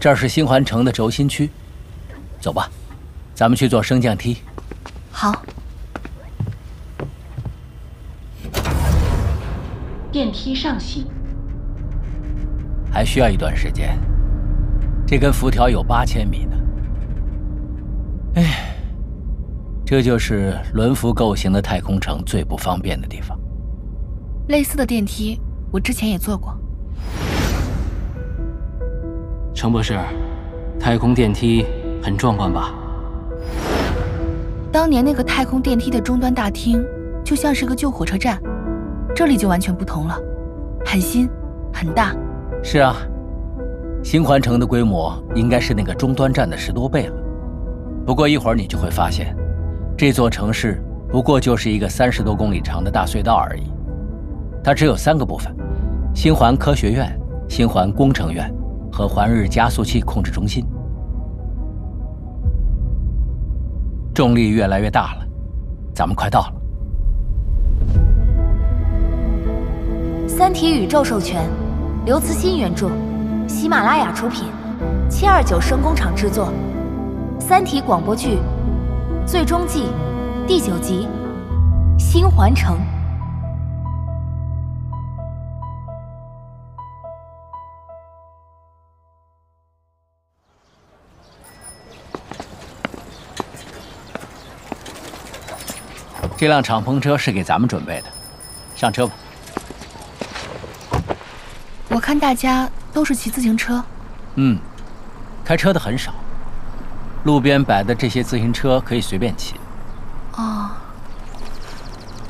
这儿是新环城的轴心区，走吧，咱们去坐升降梯。好。电梯上行，还需要一段时间。这根辐条有八千米呢。哎，这就是轮辐构型的太空城最不方便的地方。类似的电梯，我之前也坐过。程博士，太空电梯很壮观吧？当年那个太空电梯的终端大厅，就像是个旧火车站。这里就完全不同了，很新，很大。是啊，新环城的规模应该是那个终端站的十多倍了。不过一会儿你就会发现，这座城市不过就是一个三十多公里长的大隧道而已。它只有三个部分：新环科学院、新环工程院和环日加速器控制中心。重力越来越大了，咱们快到了。《三体》宇宙授权，刘慈欣原著，喜马拉雅出品，七二九声工厂制作，《三体》广播剧《最终季》第九集《新环城》。这辆敞篷车是给咱们准备的，上车吧。我看大家都是骑自行车，嗯，开车的很少。路边摆的这些自行车可以随便骑。哦，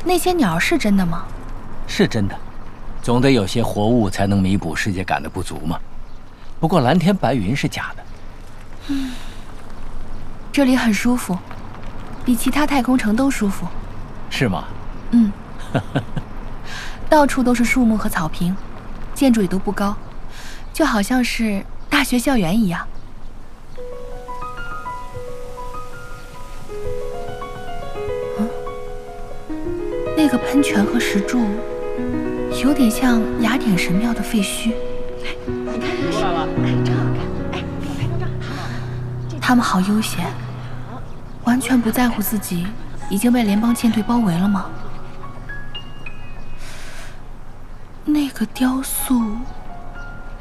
那些鸟是真的吗？是真的，总得有些活物才能弥补世界感的不足嘛。不过蓝天白云是假的。嗯，这里很舒服，比其他太空城都舒服。是吗？嗯，到处都是树木和草坪。建筑也都不高，就好像是大学校园一样。嗯，那个喷泉和石柱，有点像雅典神庙的废墟。你看真好看。哎，拍张照。他们好悠闲，完全不在乎自己已经被联邦舰队包围了吗？那个雕塑，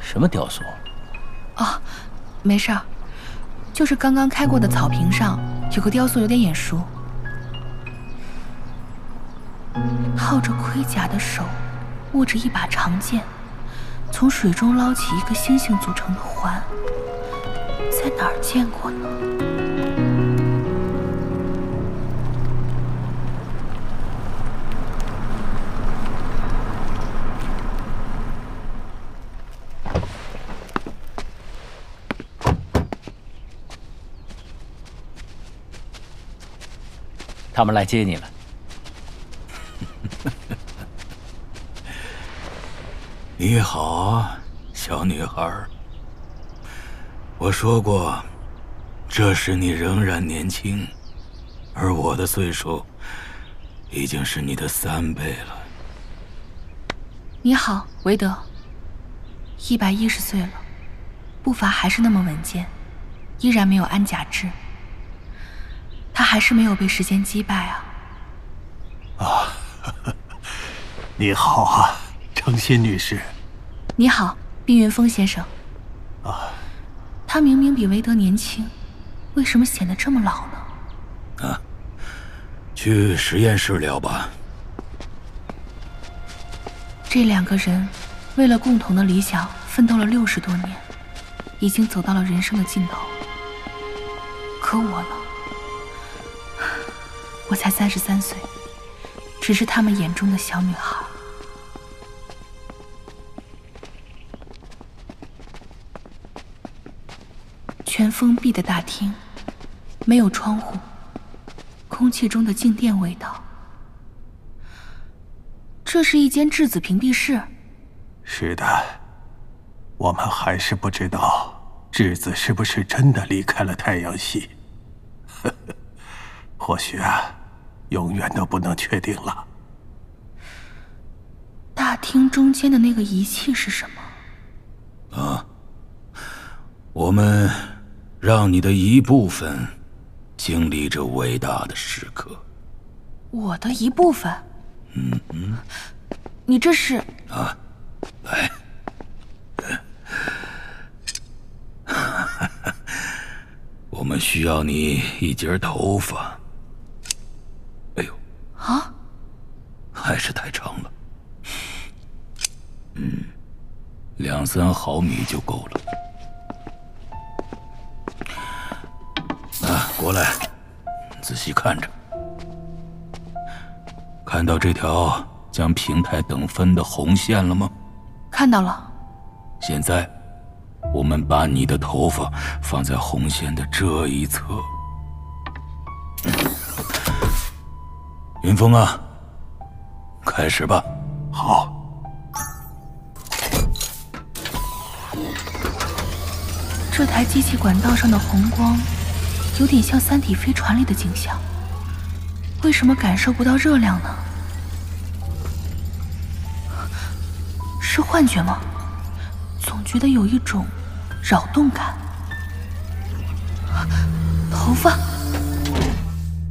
什么雕塑？哦，没事儿，就是刚刚开过的草坪上有个雕塑，有点眼熟。套着盔甲的手，握着一把长剑，从水中捞起一个星星组成的环，在哪儿见过呢？他们来接你了。你好，小女孩。我说过，这时你仍然年轻，而我的岁数已经是你的三倍了。你好，韦德。一百一十岁了，步伐还是那么稳健，依然没有安甲质。他还是没有被时间击败啊！啊，你好啊，程心女士。你好，冰云峰先生。啊，他明明比韦德年轻，为什么显得这么老呢？啊，去实验室聊吧。这两个人为了共同的理想奋斗了六十多年，已经走到了人生的尽头。可我呢？我才三十三岁，只是他们眼中的小女孩。全封闭的大厅，没有窗户，空气中的静电味道。这是一间质子屏蔽室。是的，我们还是不知道质子是不是真的离开了太阳系。或许啊。永远都不能确定了。大厅中间的那个仪器是什么？啊，我们让你的一部分经历着伟大的时刻。我的一部分？嗯嗯。你这是？啊，来。我们需要你一截头发。啊！还是太长了。嗯，两三毫米就够了。啊，过来，仔细看着。看到这条将平台等分的红线了吗？看到了。现在。我们把你的头发放在红线的这一侧。云峰啊，开始吧。好。这台机器管道上的红光，有点像《三体》飞船里的景象。为什么感受不到热量呢？是幻觉吗？总觉得有一种。扰动感，头发。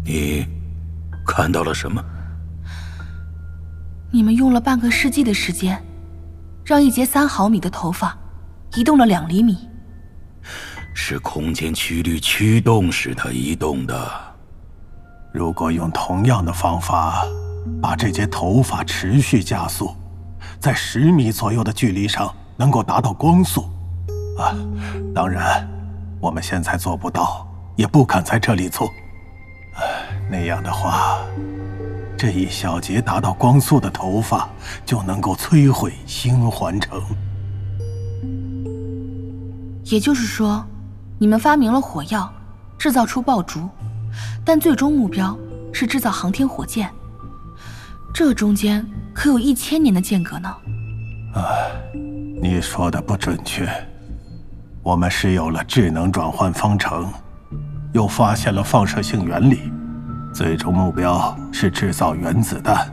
你看到了什么？你们用了半个世纪的时间，让一截三毫米的头发移动了两厘米。是空间曲率驱动使它移动的。如果用同样的方法把这节头发持续加速，在十米左右的距离上能够达到光速。啊，当然，我们现在做不到，也不敢在这里做。唉，那样的话，这一小节达到光速的头发就能够摧毁星环城。也就是说，你们发明了火药，制造出爆竹，但最终目标是制造航天火箭。这中间可有一千年的间隔呢。啊，你说的不准确。我们是有了智能转换方程，又发现了放射性原理，最终目标是制造原子弹。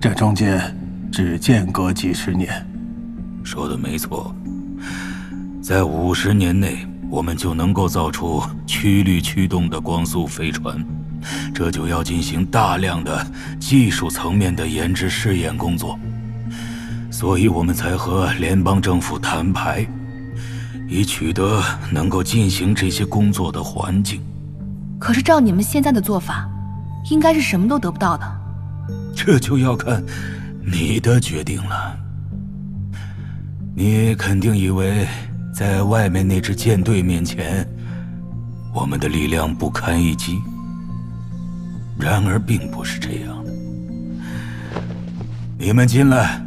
这中间只间隔几十年。说的没错，在五十年内，我们就能够造出曲率驱动的光速飞船。这就要进行大量的技术层面的研制试验工作，所以我们才和联邦政府摊牌。以取得能够进行这些工作的环境。可是照你们现在的做法，应该是什么都得不到的。这就要看你的决定了。你肯定以为在外面那支舰队面前，我们的力量不堪一击。然而并不是这样的。你们进来。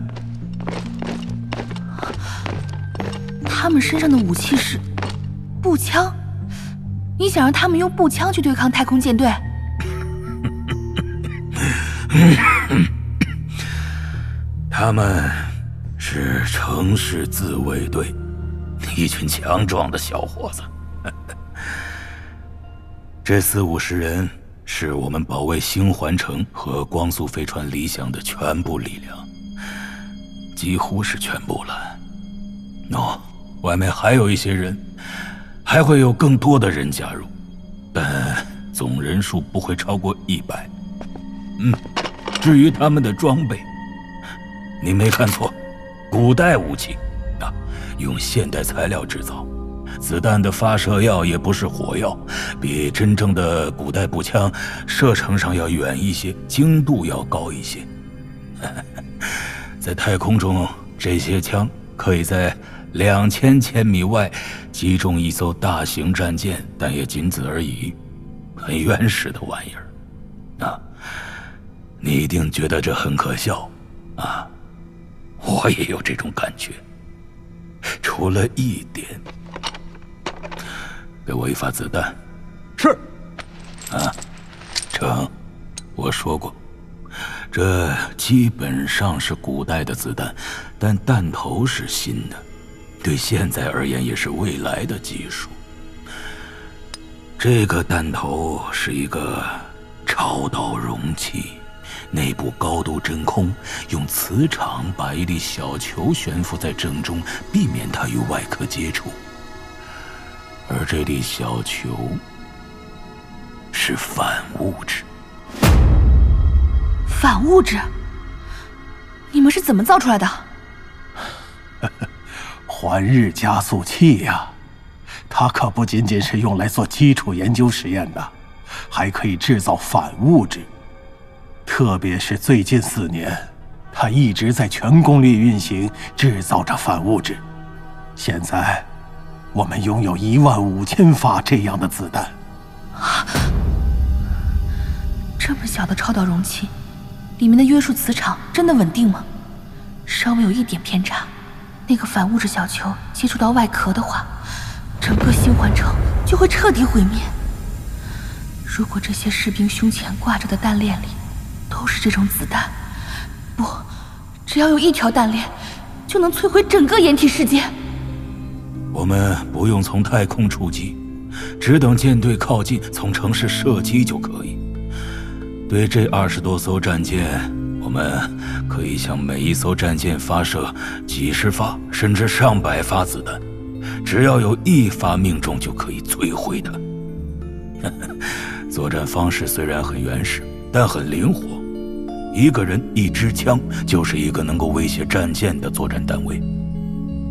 他们身上的武器是步枪，你想让他们用步枪去对抗太空舰队？他们是城市自卫队，一群强壮的小伙子。这四五十人是我们保卫星环城和光速飞船理想的全部力量，几乎是全部了。喏。外面还有一些人，还会有更多的人加入，但总人数不会超过一百。嗯，至于他们的装备，你没看错，古代武器，啊，用现代材料制造，子弹的发射药也不是火药，比真正的古代步枪射程上要远一些，精度要高一些。在太空中，这些枪可以在。两千千米外击中一艘大型战舰，但也仅此而已。很原始的玩意儿，啊！你一定觉得这很可笑，啊！我也有这种感觉。除了一点，给我一发子弹。是。啊，成。我说过，这基本上是古代的子弹，但弹头是新的。对现在而言，也是未来的技术。这个弹头是一个超导容器，内部高度真空，用磁场把一粒小球悬浮在正中，避免它与外壳接触。而这粒小球是反物质。反物质？你们是怎么造出来的？环日加速器呀，它可不仅仅是用来做基础研究实验的，还可以制造反物质。特别是最近四年，它一直在全功率运行，制造着反物质。现在，我们拥有一万五千发这样的子弹。啊！这么小的超导容器，里面的约束磁场真的稳定吗？稍微有一点偏差，那个反物质小球接触到外壳的话，整个星环城就会彻底毁灭。如果这些士兵胸前挂着的弹链里都是这种子弹，不，只要有一条弹链，就能摧毁整个掩体世界。我们不用从太空出击，只等舰队靠近，从城市射击就可以。对这二十多艘战舰。我们可以向每一艘战舰发射几十发甚至上百发子弹，只要有一发命中就可以摧毁它。作战方式虽然很原始，但很灵活。一个人一支枪就是一个能够威胁战舰的作战单位。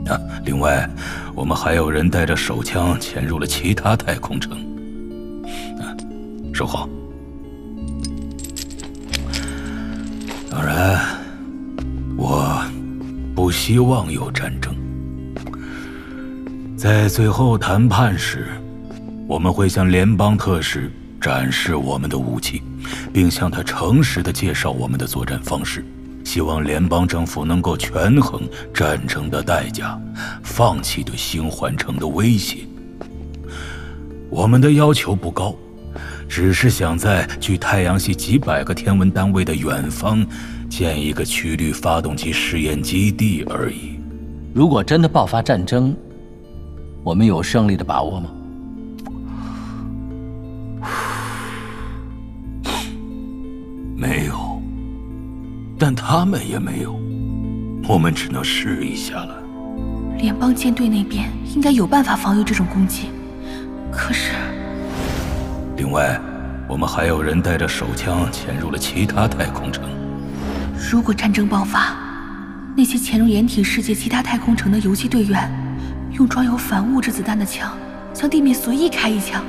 啊，另外，我们还有人带着手枪潜入了其他太空城。啊，收好。当然，我不希望有战争。在最后谈判时，我们会向联邦特使展示我们的武器，并向他诚实的介绍我们的作战方式，希望联邦政府能够权衡战争的代价，放弃对星环城的威胁。我们的要求不高。只是想在距太阳系几百个天文单位的远方建一个曲率发动机试验基地而已。如果真的爆发战争，我们有胜利的把握吗？没有，但他们也没有，我们只能试一下了。联邦舰队那边应该有办法防御这种攻击，可是。另外，我们还有人带着手枪潜入了其他太空城。如果战争爆发，那些潜入掩体世界其他太空城的游击队员，用装有反物质子弹的枪向地面随意开一枪，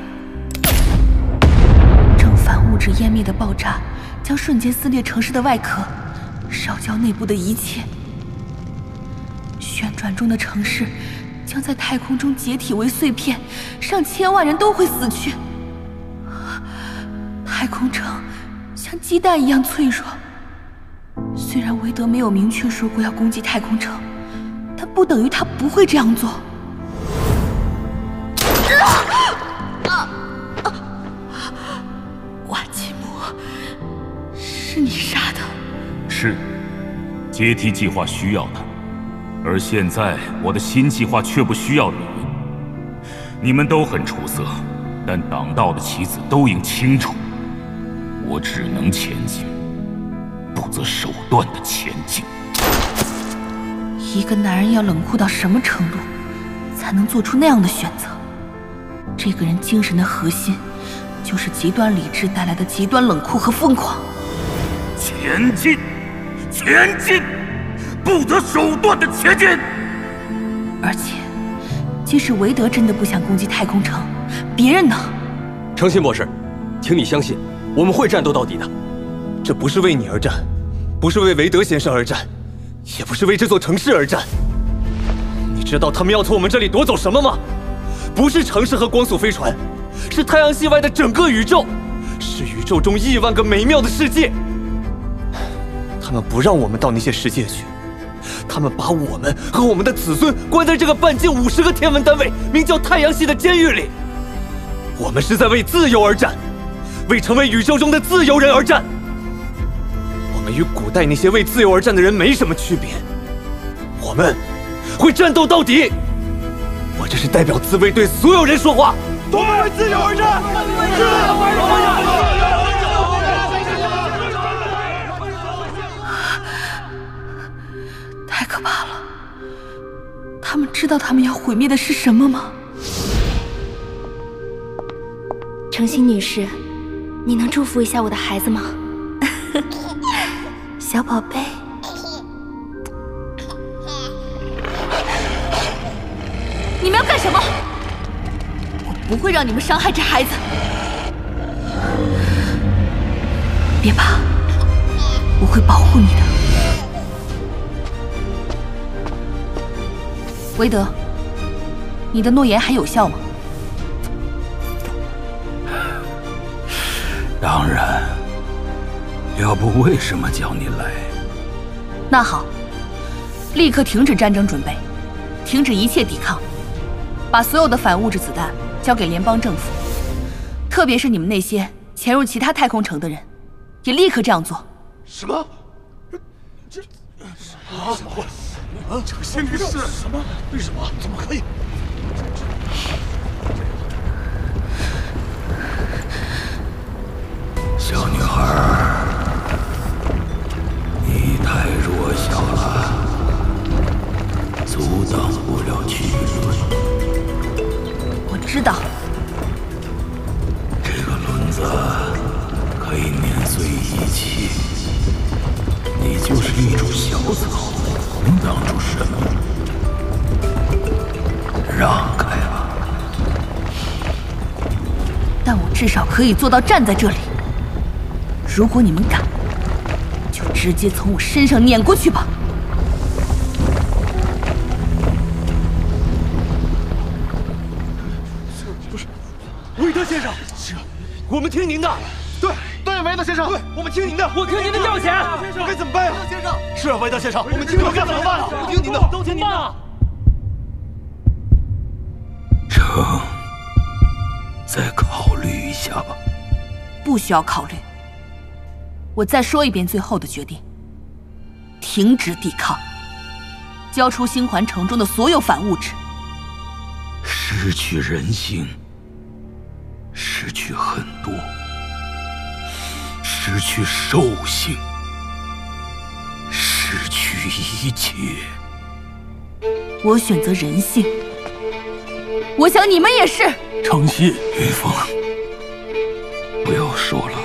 正反物质湮灭的爆炸将瞬间撕裂城市的外壳，烧焦内部的一切。旋转中的城市将在太空中解体为碎片，上千万人都会死去。空城像鸡蛋一样脆弱。虽然韦德没有明确说过要攻击太空城，但不等于他不会这样做。瓦吉姆，是你杀的？是，阶梯计划需要他，而现在我的新计划却不需要你。你们都很出色，但党道的棋子都应清楚。我只能前进，不择手段的前进。一个男人要冷酷到什么程度，才能做出那样的选择？这个人精神的核心，就是极端理智带来的极端冷酷和疯狂。前进，前进，不择手段的前进。而且，即使韦德真的不想攻击太空城，别人呢？诚信博士，请你相信。我们会战斗到底的，这不是为你而战，不是为韦德先生而战，也不是为这座城市而战。你知道他们要从我们这里夺走什么吗？不是城市和光速飞船，是太阳系外的整个宇宙，是宇宙中亿万个美妙的世界。他们不让我们到那些世界去，他们把我们和我们的子孙关在这个半径五十个天文单位、名叫太阳系的监狱里。我们是在为自由而战。为成为宇宙中的自由人而战。我们与古代那些为自由而战的人没什么区别，我们会战斗到底。我这是代表自卫队所有人说话。为，自由而战。是。太可怕了！他们知道他们要毁灭的是什么吗？程心女士。你能祝福一下我的孩子吗？小宝贝，你们要干什么？我不会让你们伤害这孩子。别怕，我会保护你的。韦德，你的诺言还有效吗？当然，要不为什么叫你来？那好，立刻停止战争准备，停止一切抵抗，把所有的反物质子弹交给联邦政府，特别是你们那些潜入其他太空城的人，也立刻这样做。什么？这啊？怎么会？啊？这个先女是什么？为什么？怎么可以？小女孩，你太弱小了，阻挡不了巨轮。我知道，这个轮子可以碾碎一切，你就是一株小草，能挡住什么？让开吧！但我至少可以做到站在这里。如果你们敢，就直接从我身上碾过去吧！不是，韦德先生，是，我们听您的。对对，韦德先生，对，我们听您的。我听您的调遣。先生，该怎么办呀？先生，是啊，韦德先生，我们听您的该怎么办啊？我听您的，都听您的。成，再考虑一下吧。不需要考虑。我再说一遍最后的决定：停止抵抗，交出星环城中的所有反物质。失去人性，失去很多，失去兽性，失去一切。我选择人性，我想你们也是。程心，云峰，不要说了。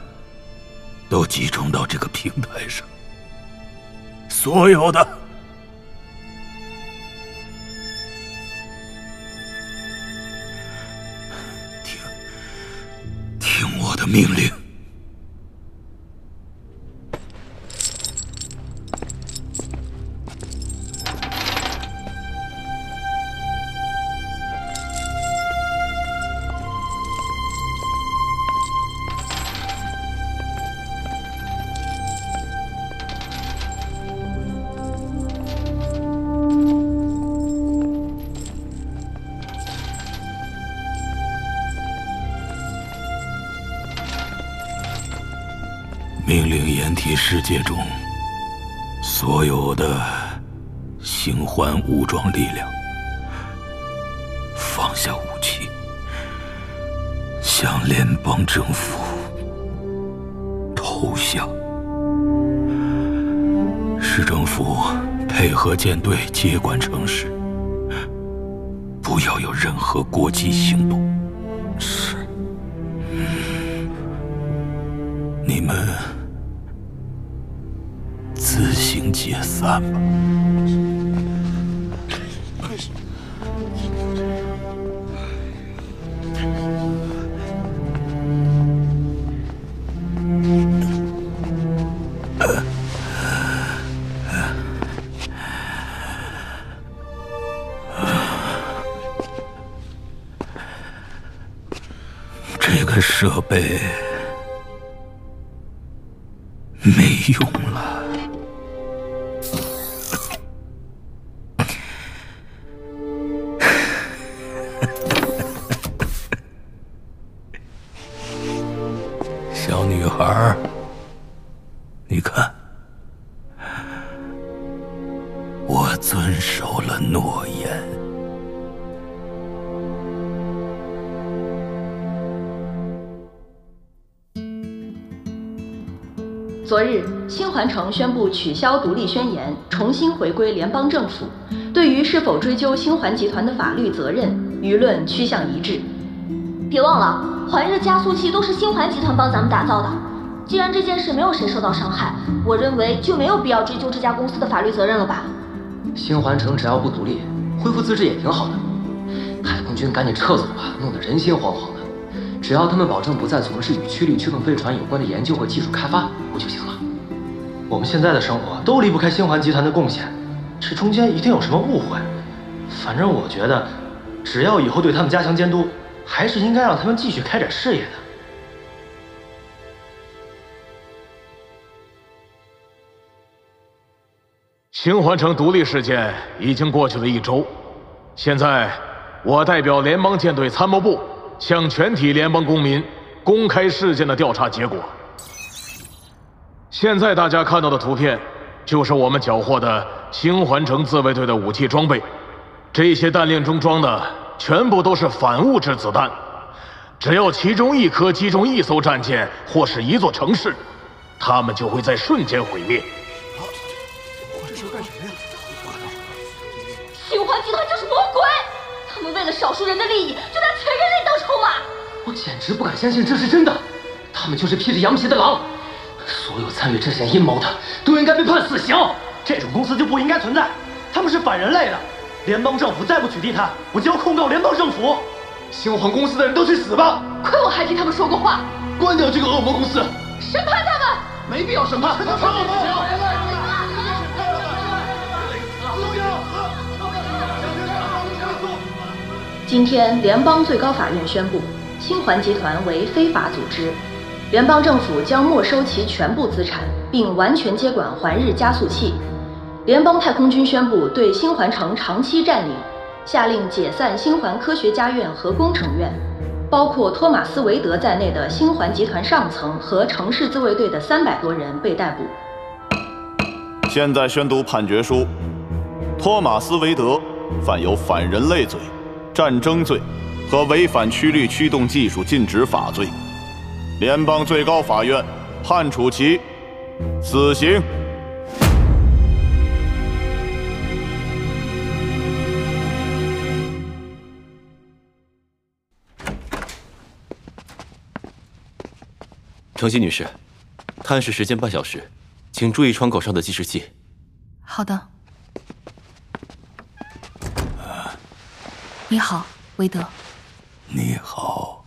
集中到这个平台上，所有的。掩体世界中所有的星环武装力量放下武器，向联邦政府投降。市政府配合舰队接管城市，不要有任何过激行动。是。你们解散。吧这个设备没用了。取消独立宣言，重新回归联邦政府。对于是否追究星环集团的法律责任，舆论趋向一致。别忘了，环日加速器都是星环集团帮咱们打造的。既然这件事没有谁受到伤害，我认为就没有必要追究这家公司的法律责任了吧？星环城只要不独立，恢复自治也挺好的。海空军赶紧撤走吧，弄得人心惶惶的。只要他们保证不再从事与曲率驱动飞船有关的研究和技术开发，不就行了？我们现在的生活都离不开星环集团的贡献，这中间一定有什么误会。反正我觉得，只要以后对他们加强监督，还是应该让他们继续开展事业的。星环城独立事件已经过去了一周，现在我代表联邦舰队参谋部。向全体联邦公民公开事件的调查结果。现在大家看到的图片，就是我们缴获的星环城自卫队的武器装备。这些弹链中装的全部都是反物质子弹，只要其中一颗击中一艘战舰或是一座城市，他们就会在瞬间毁灭。我这是干什么呀？星环集团就是魔鬼！他们为了少数人的利益，就拿全人类当筹码。我简直不敢相信这是真的。他们就是披着羊皮的狼。所有参与这些阴谋的，都应该被判死刑。这种公司就不应该存在。他们是反人类的。联邦政府再不取缔他，我就要控告联邦政府。星环公司的人都去死吧！亏我还替他们说过话。关掉这个恶魔公司！审判他们！没必要审判。今天，联邦最高法院宣布，星环集团为非法组织，联邦政府将没收其全部资产，并完全接管环日加速器。联邦太空军宣布对星环城长期占领，下令解散星环科学家院和工程院，包括托马斯·韦德在内的星环集团上层和城市自卫队的三百多人被逮捕。现在宣读判决书：托马斯·韦德犯有反人类罪。战争罪和违反曲率驱动技术禁止法罪，联邦最高法院判处其死刑。程曦女士，探视时间半小时，请注意窗口上的计时器。好的。你好，韦德。你好。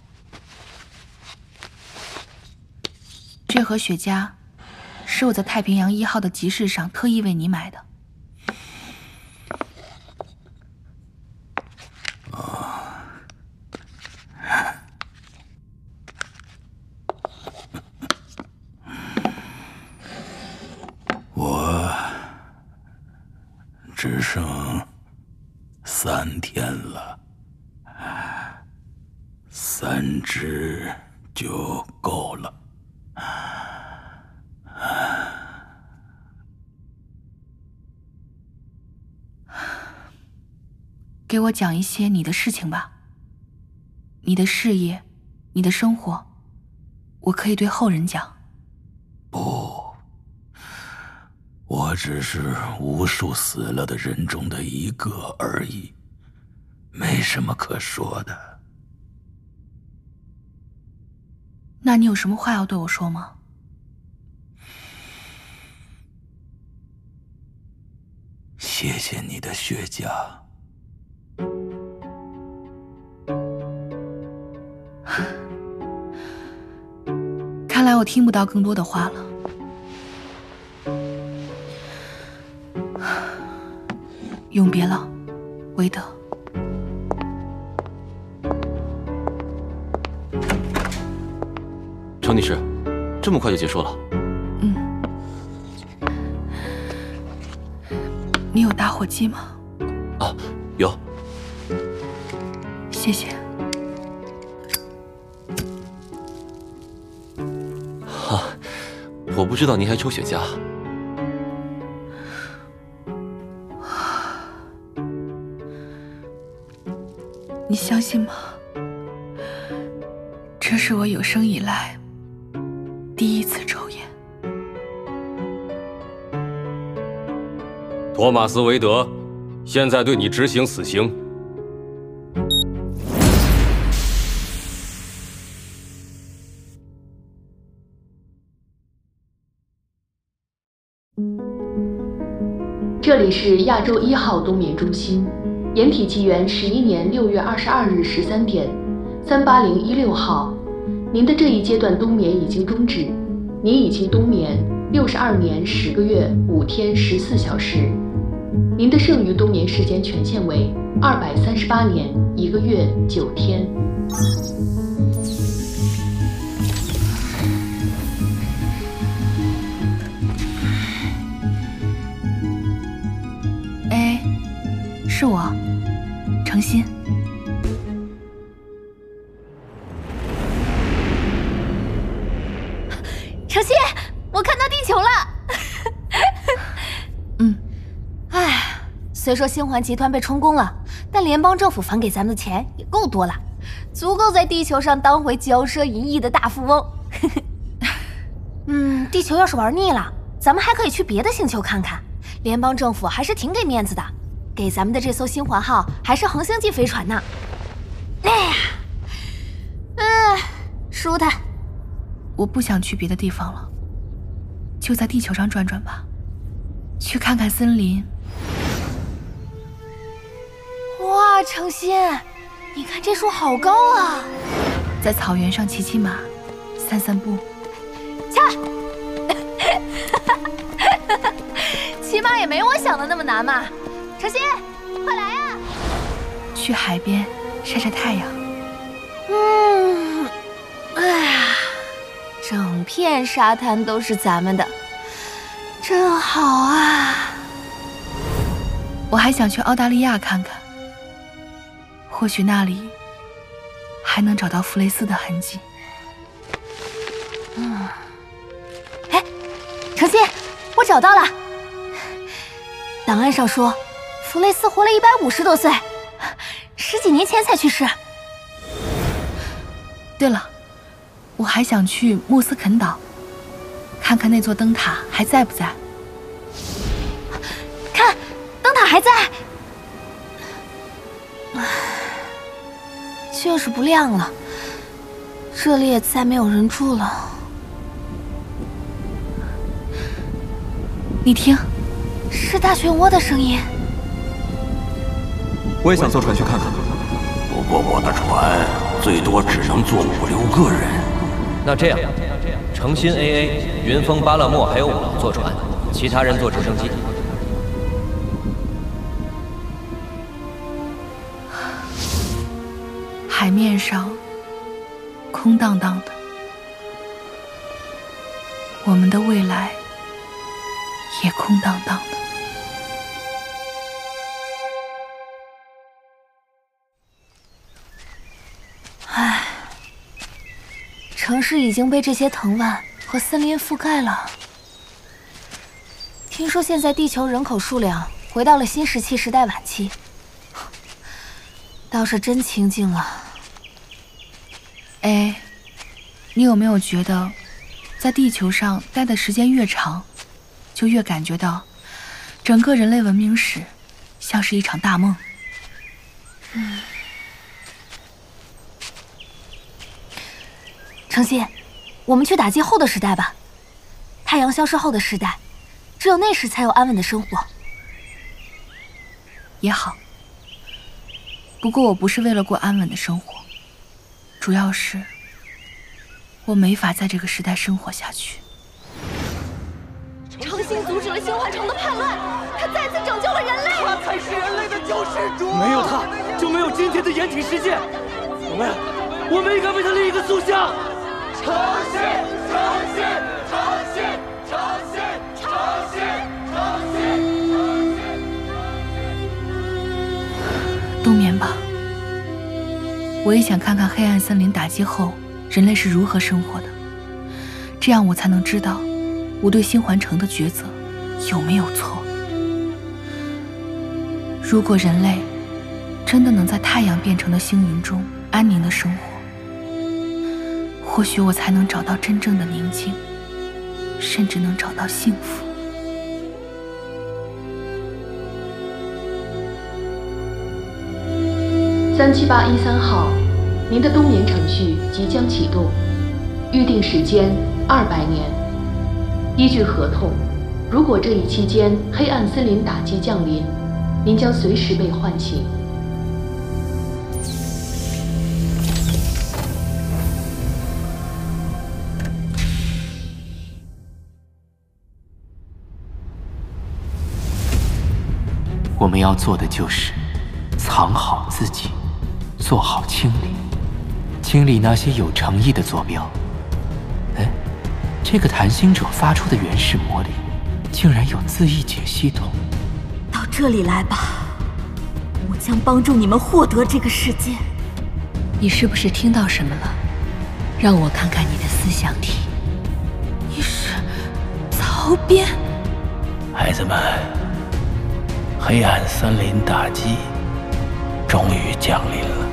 这盒雪茄是我在太平洋一号的集市上特意为你买的。我只剩三天了。三支就够了。给我讲一些你的事情吧。你的事业，你的生活，我可以对后人讲。不，我只是无数死了的人中的一个而已，没什么可说的。那你有什么话要对我说吗？谢谢你的血浆。听不到更多的话了。永别了，韦德。程女士，这么快就结束了？嗯。你有打火机吗？啊，有。谢谢。我不知道您还抽雪茄。你相信吗？这是我有生以来第一次抽烟。托马斯·韦德，现在对你执行死刑。这里是亚洲一号冬眠中心。掩体纪元十一年六月二十二日十三点，三八零一六号，您的这一阶段冬眠已经终止，您已经冬眠六十二年十个月五天十四小时，您的剩余冬眠时间权限为二百三十八年一个月九天。是我。程心，程心，我看到地球了。嗯，哎，虽说星环集团被充公了，但联邦政府返给咱们的钱也够多了，足够在地球上当回骄奢淫逸的大富翁。嗯，地球要是玩腻了，咱们还可以去别的星球看看。联邦政府还是挺给面子的。给咱们的这艘星环号还是恒星级飞船呢。哎呀，嗯，舒坦。我不想去别的地方了，就在地球上转转吧，去看看森林。哇，程心，你看这树好高啊！在草原上骑骑马，散散步。恰，骑马也没我想的那么难嘛。程心，快来呀！去海边晒晒太阳。嗯，哎呀，整片沙滩都是咱们的，真好啊！我还想去澳大利亚看看，或许那里还能找到弗雷斯的痕迹。嗯，哎，程心，我找到了，档案上说。弗雷斯活了一百五十多岁，十几年前才去世。对了，我还想去莫斯肯岛，看看那座灯塔还在不在。看，灯塔还在，就是不亮了。这里也再没有人住了。你听，是大漩涡的声音。我也想坐船去看看，不过我的船最多只能坐五六个人。那这样，诚心 AA、云峰、巴勒莫还有我坐船，其他人坐直升机。海面上空荡荡的，我们的未来也空荡荡的。市已经被这些藤蔓和森林覆盖了。听说现在地球人口数量回到了新石器时代晚期，倒是真清静了。哎，你有没有觉得，在地球上待的时间越长，就越感觉到整个人类文明史像是一场大梦？嗯。程心，我们去打击后的时代吧。太阳消失后的时代，只有那时才有安稳的生活。也好，不过我不是为了过安稳的生活，主要是我没法在这个时代生活下去。程心阻止了星环城的叛乱，他再次拯救了人类，他才是人类的救世主。没有他，就没有今天的掩体世界。我们，我们应该为他立一个塑像。冬眠吧。我也想看看黑暗森林打击后人类是如何生活的，这样我才能知道我对星环城的抉择有没有错。如果人类真的能在太阳变成的星云中安宁的生活，或许我才能找到真正的宁静，甚至能找到幸福。三七八一三号，您的冬眠程序即将启动，预定时间二百年。依据合同，如果这一期间黑暗森林打击降临，您将随时被唤醒。我们要做的就是藏好自己。做好清理，清理那些有诚意的坐标。哎，这个谈心者发出的原始魔力，竟然有自意解系统。到这里来吧，我将帮助你们获得这个世界。你是不是听到什么了？让我看看你的思想体。你是曹编。孩子们，黑暗森林打击终于降临了。